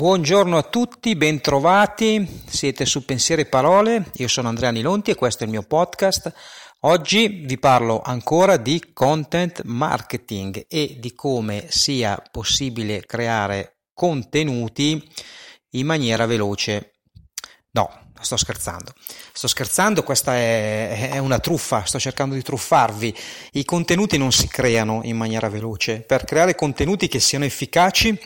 Buongiorno a tutti, bentrovati, siete su Pensieri e Parole, io sono Andrea Nilonti e questo è il mio podcast. Oggi vi parlo ancora di content marketing e di come sia possibile creare contenuti in maniera veloce. No, sto scherzando. Sto scherzando, questa è, è, una truffa, sto cercando di truffarvi. I contenuti non si creano in maniera veloce. Per creare contenuti che siano efficaci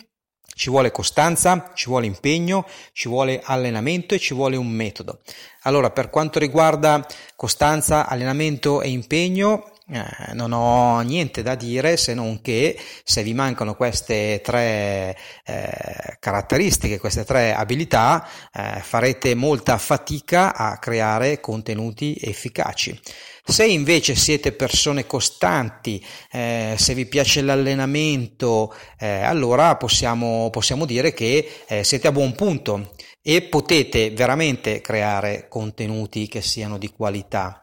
ci vuole costanza, ci vuole impegno, ci vuole allenamento e ci vuole un metodo. Allora, per quanto riguarda costanza, allenamento e impegno, eh, non ho niente da dire se non che se vi mancano queste tre eh, caratteristiche, queste tre abilità, eh, farete molta fatica a creare contenuti efficaci. Se invece siete persone costanti, eh, se vi piace l'allenamento, eh, allora possiamo, possiamo, dire che eh, siete a buon punto e potete veramente creare contenuti che siano di qualità.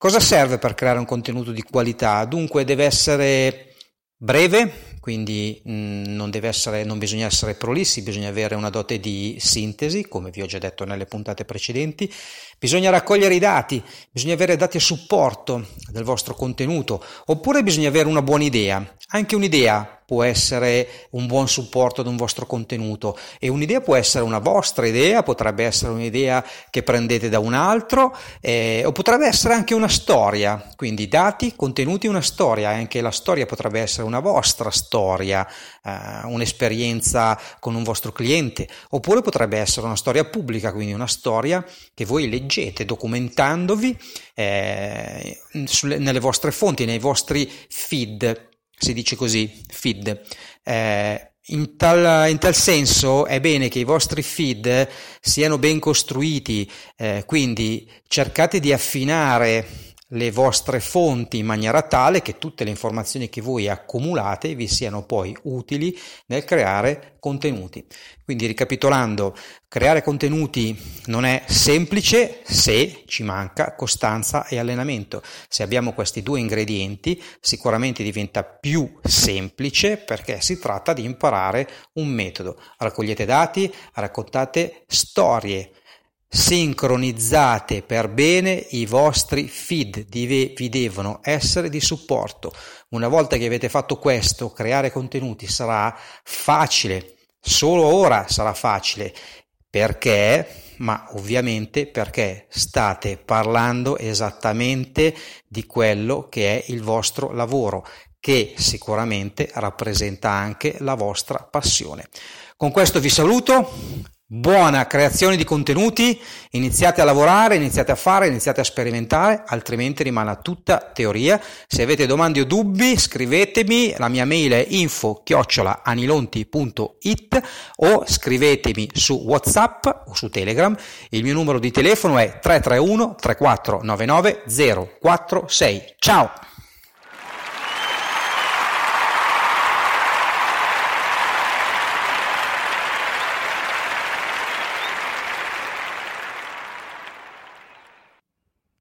Cosa serve per creare un contenuto di qualità? Dunque deve essere breve, quindi mh, mm, non, essere, non bisogna essere prolissi, bisogna avere una dote di sintesi, come vi ho già detto nelle puntate precedenti, bisogna raccogliere i dati, bisogna avere dati a supporto del vostro contenuto, oppure bisogna avere una buona idea, anche un'idea può essere un buon supporto ad un vostro contenuto. E un'idea può essere una vostra idea, potrebbe essere un'idea che prendete da un altro eh, o potrebbe essere anche una storia, quindi dati, contenuti, una storia, anche la storia potrebbe essere una vostra storia, eh, un'esperienza con un vostro cliente oppure potrebbe essere una storia pubblica, quindi una storia che voi leggete documentandovi eh, sulle, nelle vostre fonti, nei vostri feed si dice così, feed. Eh, in tal, in tal, senso è bene che i vostri feed siano ben costruiti, eh, quindi cercate di affinare le vostre fonti in maniera tale che tutte le informazioni che voi accumulate vi siano poi utili nel creare contenuti. Quindi ricapitolando, creare contenuti non è semplice se ci manca costanza e allenamento. Se abbiamo questi due ingredienti sicuramente diventa più semplice perché si tratta di imparare un metodo. Raccogliete dati, raccontate storie sincronizzate per bene i vostri feed, vi devono essere di supporto. Una volta che avete fatto questo, creare contenuti sarà facile, solo ora sarà facile. Perché? Ma ovviamente perché state parlando esattamente di quello che è il vostro lavoro, che sicuramente rappresenta anche la vostra passione. Con questo vi saluto, buona creazione di contenuti, iniziate a lavorare, iniziate a fare, iniziate a sperimentare, altrimenti rimane tutta teoria. Se avete domande o dubbi scrivetemi, la mia mail è info-anilonti.it o scrivetemi su Whatsapp o su Telegram, il mio numero di telefono è 331 3499 046. Ciao!